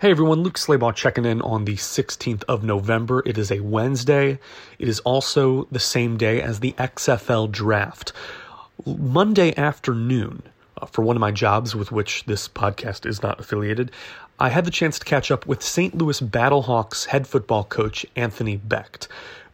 Hey everyone, Luke Slabaugh checking in on the 16th of November. It is a Wednesday. It is also the same day as the XFL draft. Monday afternoon, uh, for one of my jobs with which this podcast is not affiliated, I had the chance to catch up with St. Louis Battlehawks head football coach Anthony Becht.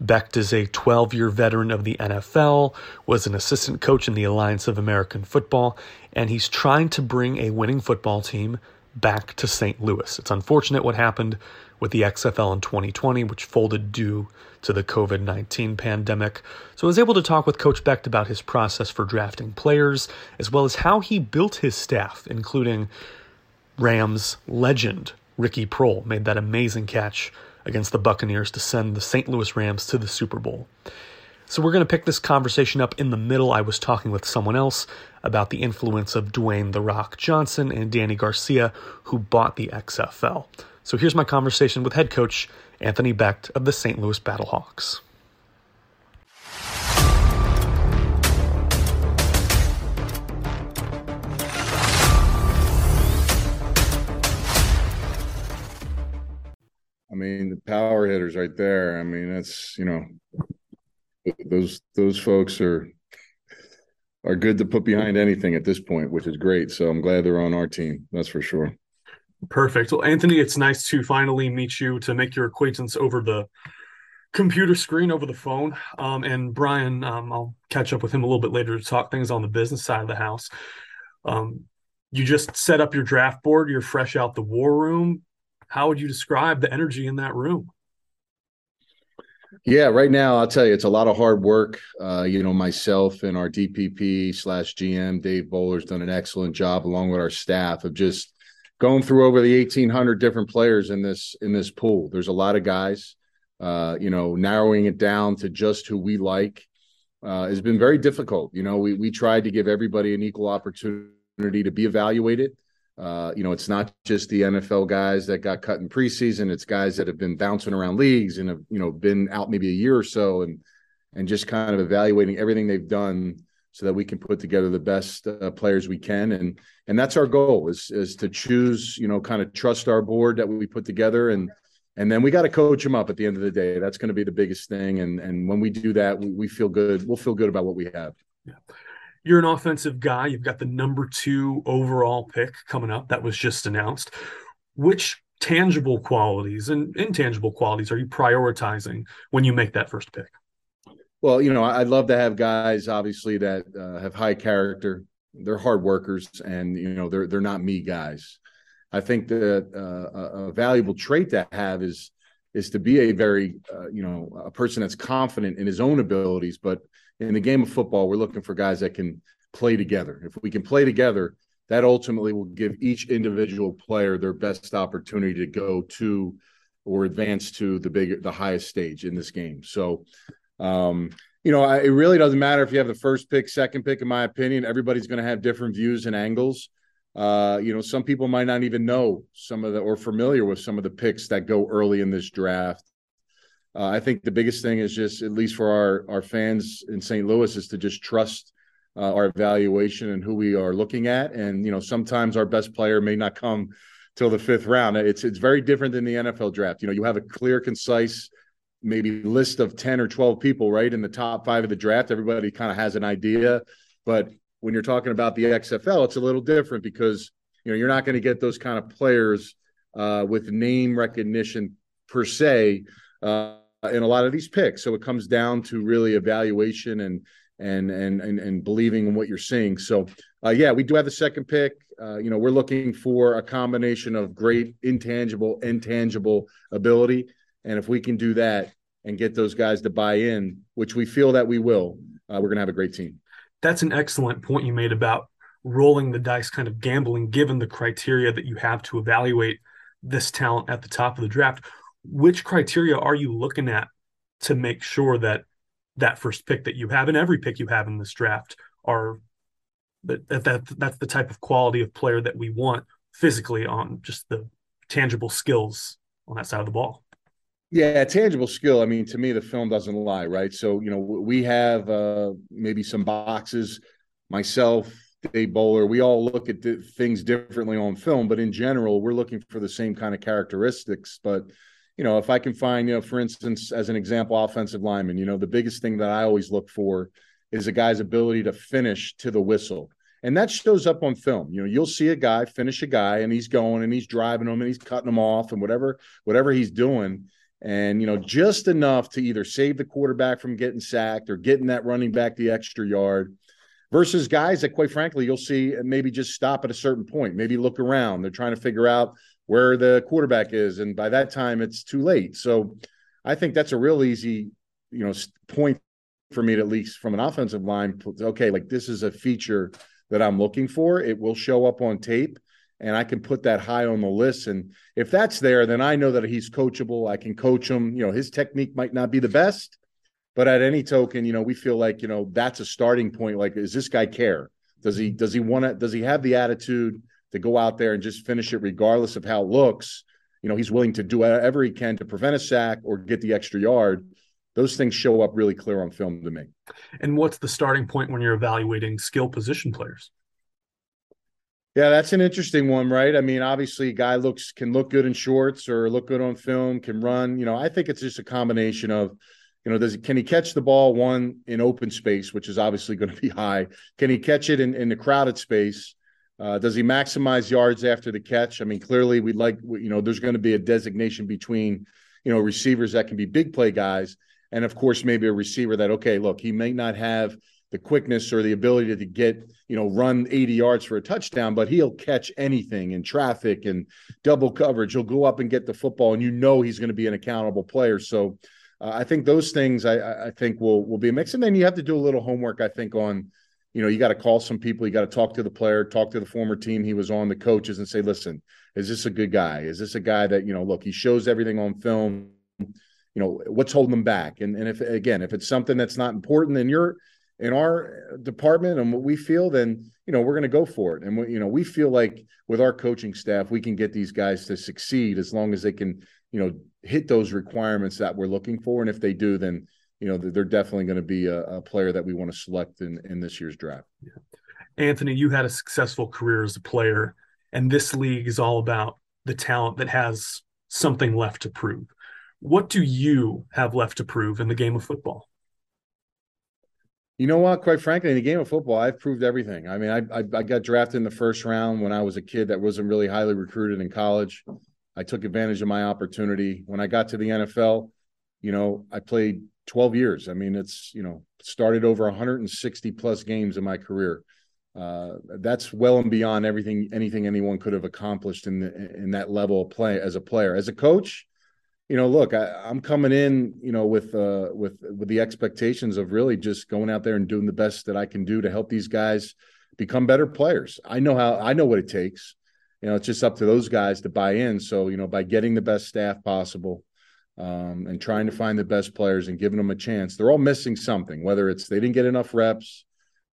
Becht is a 12 year veteran of the NFL, was an assistant coach in the Alliance of American Football, and he's trying to bring a winning football team back to St. Louis. It's unfortunate what happened with the XFL in 2020, which folded due to the COVID 19 pandemic. So I was able to talk with Coach Becht about his process for drafting players, as well as how he built his staff, including Rams legend Ricky Proehl made that amazing catch against the Buccaneers to send the St. Louis Rams to the Super Bowl. So we're going to pick this conversation up in the middle. I was talking with someone else about the influence of Dwayne The Rock Johnson and Dany Garcia, who bought the XFL. So here's my conversation with head coach Anthony Becht of the St. Louis Battlehawks. I mean, the power hitters right there. I mean, that's you know, those those folks are are good to put behind anything at this point, which is great. So I'm glad they're on our team. That's for sure. Perfect. Well, Anthony, it's nice to finally meet you to make your acquaintance over the computer screen over the phone. Um, and Brian, um, I'll catch up with him a little bit later to talk things on the business side of the house. Um, you just set up your draft board. You're fresh out the war room how would you describe the energy in that room? Yeah, right now I'll tell you it's a lot of hard work. Uh, you know, myself and our DPP slash GM Dave Boller's done an excellent job along with our staff of just going through over the eighteen hundred different players in this in this pool. There's a lot of guys. Uh, you know, narrowing it down to just who we like uh, has been very difficult. You know, we we tried to give everybody an equal opportunity to be evaluated. Uh, you know, it's not just the NFL guys that got cut in preseason. It's guys that have been bouncing around leagues and have, you know, been out maybe a year or so and and just kind of evaluating everything they've done so that we can put together the best uh, players we can and and that's our goal is is to choose, you know, kind of trust our board that we put together and and then we got to coach them up at the end of the day. That's going to be the biggest thing and and when we do that, we, we feel good. We'll feel good about what we have. Yeah you're an offensive guy. You've got the number two overall pick coming up that was just announced. Which tangible qualities and intangible qualities are you prioritizing when you make that first pick? Well, you know, I'd love to have guys obviously that uh, have high character. They're hard workers, and you know, they're they're not me guys. I think that uh, a valuable trait to have is is to be a very uh, you know a person that's confident in his own abilities, but in the game of football, we're looking for guys that can play together. If we can play together, that ultimately will give each individual player their best opportunity to go to or advance to the big the highest stage in this game. So um, you know, I, it really doesn't matter if you have the first pick, second pick, in my opinion. Everybody's going to have different views and angles. Uh, you know, some people might not even know some of the or familiar with some of the picks that go early in this draft. Uh, I think the biggest thing is just, at least for our our fans in St. Louis, is to just trust uh, our evaluation and who we are looking at. And you know, sometimes our best player may not come till the fifth round. It's it's very different than the NFL draft. You know, you have a clear, concise, maybe list of ten or twelve people right in the top five of the draft. Everybody kind of has an idea, but when you're talking about the XFL, it's a little different because you know you're not going to get those kind of players uh, with name recognition per se. Uh, in a lot of these picks. So it comes down to really evaluation and and and and, and believing in what you're seeing. So uh, yeah, we do have the second pick. Uh, you know, we're looking for a combination of great intangible, intangible ability, and if we can do that and get those guys to buy in, which we feel that we will, uh, we're going to have a great team. That's an excellent point you made about rolling the dice, kind of gambling, given the criteria that you have to evaluate this talent at the top of the draft which criteria are you looking at to make sure that that first pick that you have and every pick you have in this draft are that, that, that that's the type of quality of player that we want physically on just the tangible skills on that side of the ball yeah tangible skill i mean to me the film doesn't lie right so you know we have uh maybe some boxes myself Dave Boller, we all look at things differently on film, but in general, we're looking for the same kind of characteristics. But you know, if I can find, you know, for instance, as an example, offensive lineman, you know, the biggest thing that I always look for is a guy's ability to finish to the whistle. And that shows up on film. You know, you'll see a guy finish a guy and he's going and he's driving him and he's cutting him off and whatever, whatever he's doing. And, you know, just enough to either save the quarterback from getting sacked or getting that running back the extra yard versus guys that, quite frankly, you'll see maybe just stop at a certain point, maybe look around. They're trying to figure out where the quarterback is. And by that time, it's too late. So I think that's a real easy, you know, point for me at least from an offensive line. Okay, like this is a feature that I'm looking for. It will show up on tape and I can put that high on the list. And if that's there, then I know that he's coachable. I can coach him. You know, his technique might not be the best, but at any token, you know, we feel like, you know, that's a starting point. Like, is this guy care? Does he does he want to does he have the attitude to go out there and just finish it regardless of how it looks. You know, he's willing to do whatever he can to prevent a sack or get the extra yard. Those things show up really clear on film to me. And what's the starting point when you're evaluating skill position players? Yeah, that's an interesting one, right? I mean, obviously, guy looks can look good in shorts or look good on film, can run. You know, I think it's just a combination of, you know, does can he catch the ball one in open space, which is obviously going to be high? Can he catch it in, in the crowded space? Uh, does he maximize yards after the catch? I mean, clearly we'd like, you know, there's going to be a designation between, you know, receivers that can be big play guys. And of course, maybe a receiver that, okay, look, he may not have the quickness or the ability to get, you know, run 80 yards for a touchdown, but he'll catch anything in traffic and double coverage. He'll go up and get the football, and you know he's going to be an accountable player. So uh, I think those things I, I think will will be a mix. And then you have to do a little homework, I think, on you know, you got to call some people, you got to talk to the player, talk to the former team he was on, the coaches, and say, listen, is this a good guy? Is this a guy that, you know, look, he shows everything on film. You know, what's holding him back? And and if again, if it's something that's not important in your in our department and what we feel, then you know, we're going to go for it. And we, you know, we feel like with our coaching staff, we can get these guys to succeed as long as they can, you know, hit those requirements that we're looking for. And if they do, then you know they're definitely going to be a, a, player that we want to select in in this year's draft. Yeah. Anthony, you had a successful career as a player, and this league is all about the talent that has something left to prove. What do you have left to prove in the game of football? You know what? Quite frankly, in the game of football, I've proved everything. I mean, I, I, I got drafted in the first round when I was a kid that wasn't really highly recruited in college. I took advantage of my opportunity. When I got to the NFL, you know, I played 12 years. I mean, it's, you know, started over 160 plus games in my career. Uh, that's well and beyond everything, anything anyone could have accomplished in the, in that level of play as a player. As a coach, you know, look, I, am coming in, you know, with uh, with with the expectations of really just going out there and doing the best that I can do to help these guys become better players. I know how I know what it takes. You know, it's just up to those guys to buy in. So, you know, by getting the best staff possible, um, and trying to find the best players and giving them a chance. They're all missing something, whether it's they didn't get enough reps,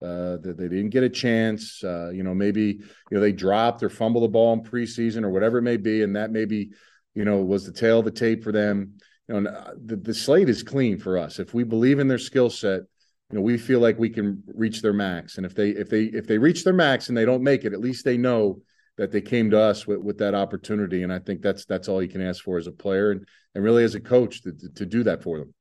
uh, that they didn't get a chance, uh, you know, maybe you know they dropped or fumbled the ball in preseason or whatever it may be, and that maybe you know was the tail of the tape for them. You know, uh, the, the slate is clean for us. If we believe in their skill set, you know, we feel like we can reach their max. And if they if they if they reach their max and they don't make it, at least they know that they came to us with, with that opportunity. And I think that's that's all you can ask for as a player and, and really as a coach to, to do that for them.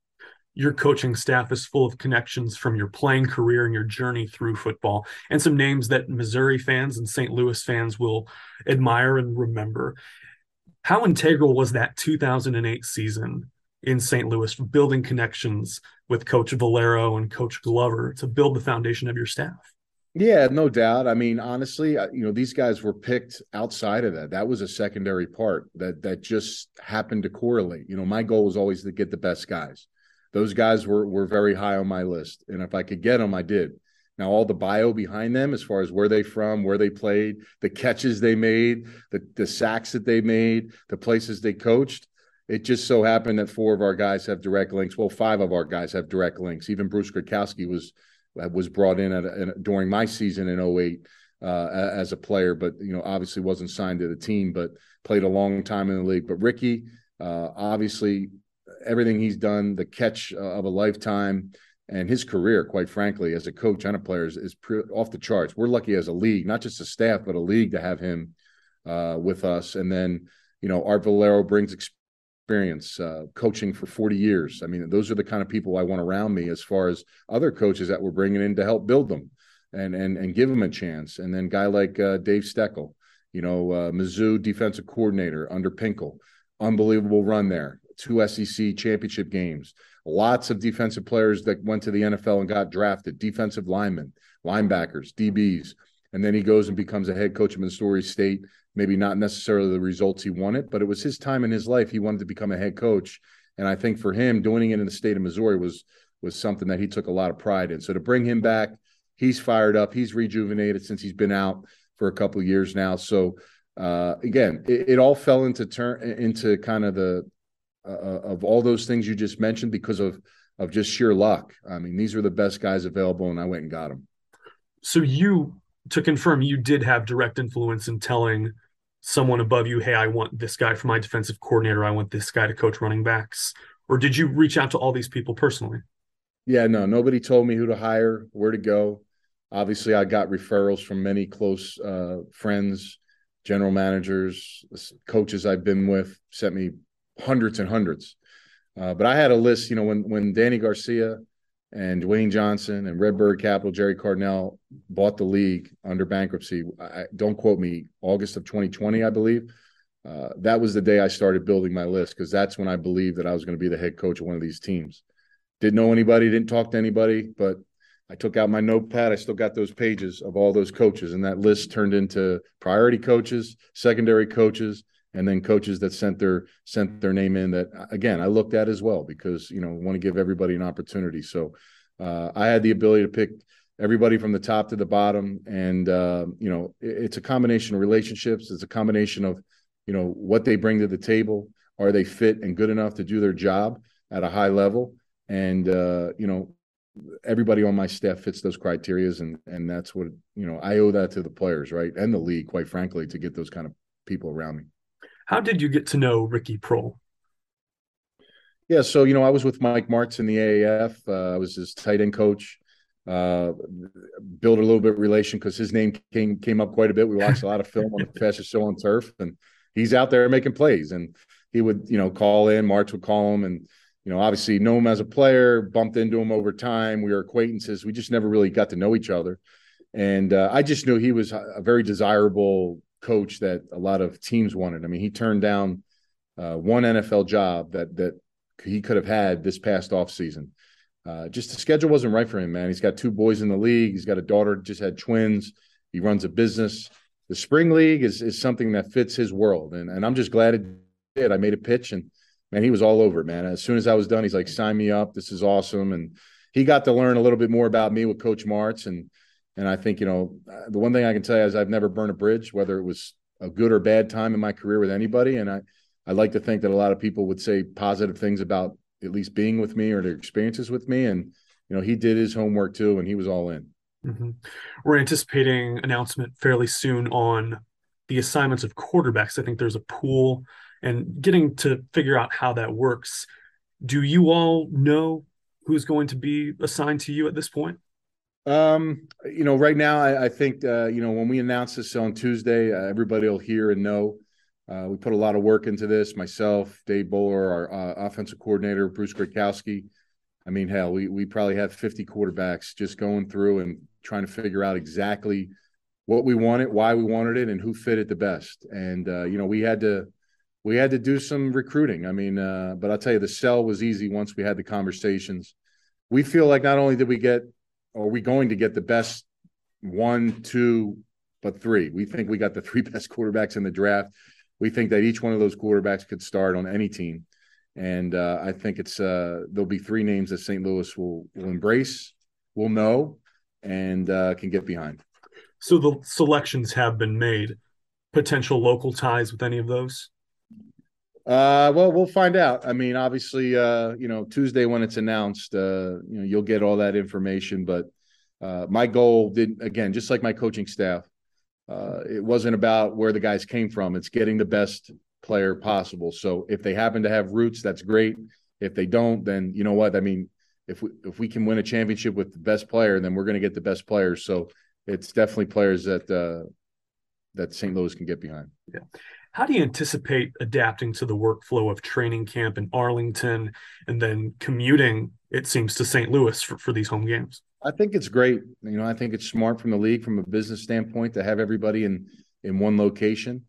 Your coaching staff is full of connections from your playing career and your journey through football, and some names that Missouri fans and St. Louis fans will admire and remember. How integral was that 2008 season in St. Louis, building connections with Coach Valero and Coach Glover to build the foundation of your staff? Yeah, no doubt. I mean, honestly, uh, you know, these guys were picked outside of that. That was a secondary part that that just happened to correlate. You know, my goal was always to get the best guys. Those guys were were very high on my list, and if I could get them, I did. Now, all the bio behind them, as far as where they from, where they played, the catches they made, the the sacks that they made, the places they coached, it just so happened that four of our guys have direct links. Well, five of our guys have direct links. Even Bruce Gradkowski was was brought in at, at, during my season in 08 uh, as a player, but you know obviously wasn't signed to the team, but played a long time in the league. But Ricky, uh, obviously, everything he's done, the catch of a lifetime, and his career, quite frankly, as a coach and a player is, is pre- off the charts. We're lucky as a league, not just a staff, but a league to have him uh, with us. And then, you know, Art Valero brings experience, uh, coaching for 40 years. I mean, those are the kind of people I want around me as far as other coaches that we're bringing in to help build them and and and give them a chance. And then guy like uh, Dave Steckel, you know, uh, Mizzou defensive coordinator under Pinkel, unbelievable run there, two SEC championship games Lots of defensive players that went to the NFL and got drafted, defensive linemen, linebackers, DBs. And then he goes and becomes a head coach of Missouri State. Maybe not necessarily the results he wanted, but it was his time in his life. He wanted to become a head coach. And I think for him, doing it in the state of Missouri was was something that he took a lot of pride in. So to bring him back, he's fired up. He's rejuvenated since he's been out for a couple years now. So uh, again, it, it, all fell into turn into kind of the uh, uh, of all those things you just mentioned because of of just sheer luck. I mean, these were the best guys available, and I went and got them. So you, to confirm, you did have direct influence in telling someone above you, "Hey, I want this guy for my defensive coordinator. I want this guy to coach running backs." Or did you reach out to all these people personally? Yeah, no, nobody told me who to hire, where to go. Obviously, I got referrals from many close uh, friends, general managers, coaches I've been with sent me hundreds and hundreds. Uh, but I had a list, you know, when when Dany Garcia and Dwayne Johnson and Redbird Capital, Gerry Cardinale bought the league under bankruptcy. I, don't quote me, August of 2020, I believe. Uh, that was the day I started building my list because that's when I believed that I was going to be the head coach of one of these teams. Didn't know anybody, didn't talk to anybody, but I took out my notepad. I still got those pages of all those coaches, and that list turned into priority coaches, secondary coaches, and then coaches that sent their sent their name in that again I looked at as well because you know want to give everybody an opportunity. So uh, I had the ability to pick everybody from the top to the bottom, and uh, you know it, it's a combination of relationships. It's a combination of you know what they bring to the table. Are they fit and good enough to do their job at a high level? And uh, you know everybody on my staff fits those criterias and and that's what you know i owe that to the players right and the league quite frankly to get those kind of people around me how did you get to know Ricky Proehl? Yeah, so you know, I was with Mike Martz in the AAF. Uh, I was his tight end coach. Uh, built a little bit of relation because his name came came up quite a bit. We watched a lot of film on the fastest show on turf, and he's out there making plays. And he would, you know, call in. Martz would call him, and you know, obviously know him as a player. Bumped into him over time. We were acquaintances. We just never really got to know each other. And uh, I just knew he was a very desirable coach that a lot of teams wanted. I mean, he turned down uh, one NFL job that that he could have had this past off season. Uh, just the schedule wasn't right for him, man. He's got two boys in the league. He's got a daughter, just had twins. He runs a business. The spring league is is something that fits his world, and and I'm just glad it did. I made a pitch, and man, he was all over it, man. As soon as I was done, he's like, "Sign me up. This is awesome." And he got to learn a little bit more about me with Coach Martz, and and I think, you know, the one thing I can tell you is I've never burned a bridge, whether it was a good or bad time in my career with anybody. And I, I like to think that a lot of people would say positive things about at least being with me or their experiences with me. And, you know, he did his homework too, and he was all in. Mm-hmm. We're anticipating announcement fairly soon on the assignments of quarterbacks. I think there's a pool and getting to figure out how that works. Do you all know who's going to be assigned to you at this point? Um, you know, right now, I, I think uh, you know when we announce this on Tuesday, uh, everybody will hear and know. Uh, we put a lot of work into this. Myself, Dave Boller, our uh, offensive coordinator, Bruce Gradkowski. I mean, hell, we we probably have 50 quarterbacks just going through and trying to figure out exactly what we wanted, why we wanted it, and who fit it the best. And uh, you know, we had to we had to do some recruiting. I mean, uh, but I'll tell you, the sell was easy once we had the conversations. We feel like not only did we get are we going to get the best one, two, but three? We think we got the three best quarterbacks in the draft. We think that each one of those quarterbacks could start on any team. And uh, I think it's uh, there'll be three names that St. Louis will will embrace, will know, and uh, can get behind. So the selections have been made. Potential local ties with any of those? Uh, well, we'll find out. I mean, obviously, uh, you know, Tuesday when it's announced, uh, you know, you'll get all that information. But uh, my goal did again, just like my coaching staff, uh, it wasn't about where the guys came from. It's getting the best player possible. So if they happen to have roots, that's great. If they don't, then you know what? I mean, if we if we can win a championship with the best player, then we're going to get the best players. So it's definitely players that uh, that St. Louis can get behind. Yeah. How do you anticipate adapting to the workflow of training camp in Arlington and then commuting, it seems, to St. Louis for, for these home games? I think it's great. You know, I think it's smart from the league from a business standpoint to have everybody in in one location.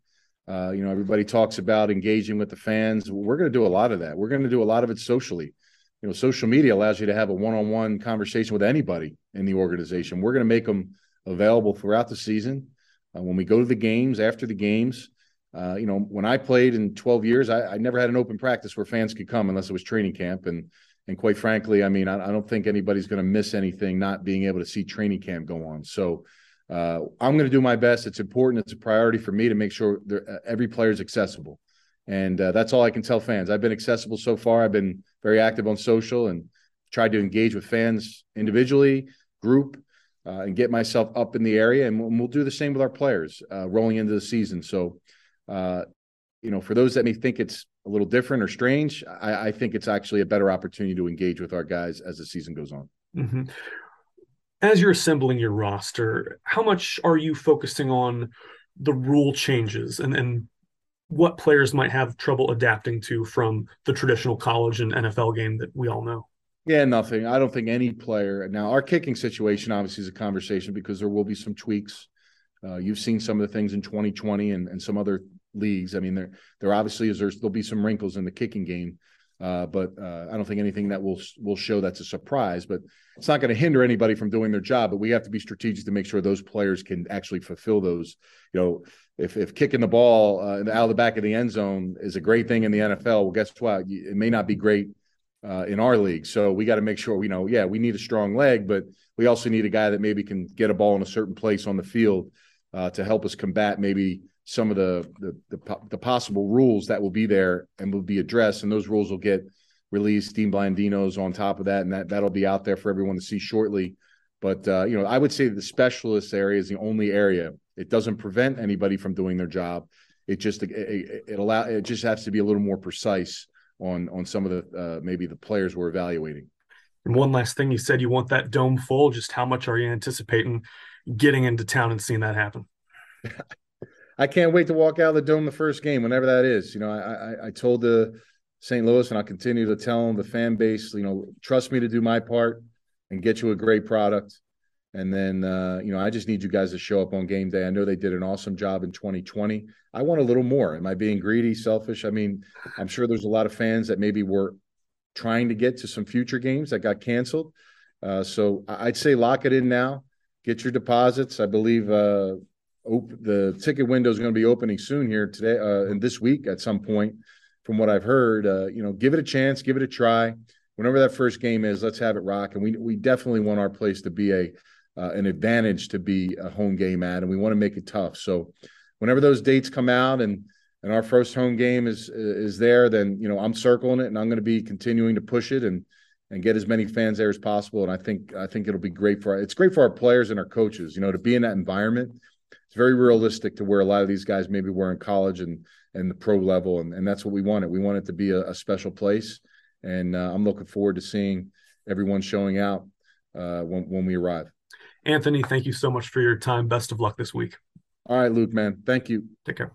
Uh, you know, everybody talks about engaging with the fans. We're going to do a lot of that. We're going to do a lot of it socially. You know, social media allows you to have a one-on-one conversation with anybody in the organization. We're going to make them available throughout the season. Uh, when we go to the games, after the games, uh, you know, when I played in 12 years, I, I, never had an open practice where fans could come unless it was training camp. And and quite frankly, I mean, I, I don't think anybody's going to miss anything not being able to see training camp go on. So uh, I'm going to do my best. It's important. It's a priority for me to make sure uh, every player is accessible, and uh, that's all I can tell fans. I've been accessible so far. I've been very active on social and tried to engage with fans individually, group, uh, and get myself up in the area. And we'll, we'll do the same with our players uh, rolling into the season. So, uh, you know, for those that may think it's a little different or strange, I, I, think it's actually a better opportunity to engage with our guys as the season goes on. Mm-hmm. As you're assembling your roster, how much are you focusing on the rule changes and, and what players might have trouble adapting to from the traditional college and NFL game that we all know? Yeah, nothing. I don't think any player now. Our kicking situation obviously is a conversation because there will be some tweaks. Uh, you've seen some of the things in 2020 and, and some other leagues. I mean, there there obviously is there'll be some wrinkles in the kicking game, uh, but uh, I don't think anything that will will show that's a surprise. But it's not going to hinder anybody from doing their job. But we have to be strategic to make sure those players can actually fulfill those. You know, if if kicking the ball uh, out of the back of the end zone is a great thing in the NFL, well, guess what? It may not be great. Uh, in our league, so we got to make sure we know. Yeah, we need a strong leg, but we also need a guy that maybe can get a ball in a certain place on the field uh, to help us combat maybe some of the, the, the the possible rules that will be there and will be addressed, and those rules will get released. Dean Blandino's on top of that, and that that'll be out there for everyone to see shortly. But uh, you know, I would say the specialist area is the only area. It doesn't prevent anybody from doing their job. It just it, it, it allow it just has to be a little more precise on on some of the uh, maybe the players we're evaluating. And one last thing, you said you want that dome full. Just how much are you anticipating getting into town and seeing that happen? I can't wait to walk out of the dome the first game, whenever that is. You know, I I, I told the St. Louis, and I'll continue to tell them the fan base, you know, trust me to do my part and get you a great product. And then, uh, you know, I just need you guys to show up on game day. I know they did an awesome job in 2020. I want a little more. Am I being greedy, selfish? I mean, I'm sure there's a lot of fans that maybe were trying to get to some future games that got canceled. Uh, so I'd say lock it in now. Get your deposits. I believe uh, op- the ticket window is going to be opening soon here today uh, and this week at some point. From what I've heard, uh, you know, give it a chance, give it a try. Whenever that first game is, let's have it rock. And we we definitely want our place to be a uh, an advantage to be a home game at, and we want to make it tough. So, whenever those dates come out and and our first home game is is there, then you know I'm circling it, and I'm going to be continuing to push it and and get as many fans there as possible. And I think I think it'll be great for our, it's great for our players and our coaches. You know, to be in that environment it's very realistic to where a lot of these guys maybe were in college and and the pro level, and, and that's what we wanted. We want it to be a, a special place, and uh, I'm looking forward to seeing everyone showing out uh, when when we arrive. Anthony, thank you so much for your time. Best of luck this week. All right, Luke, man. Thank you. Take care.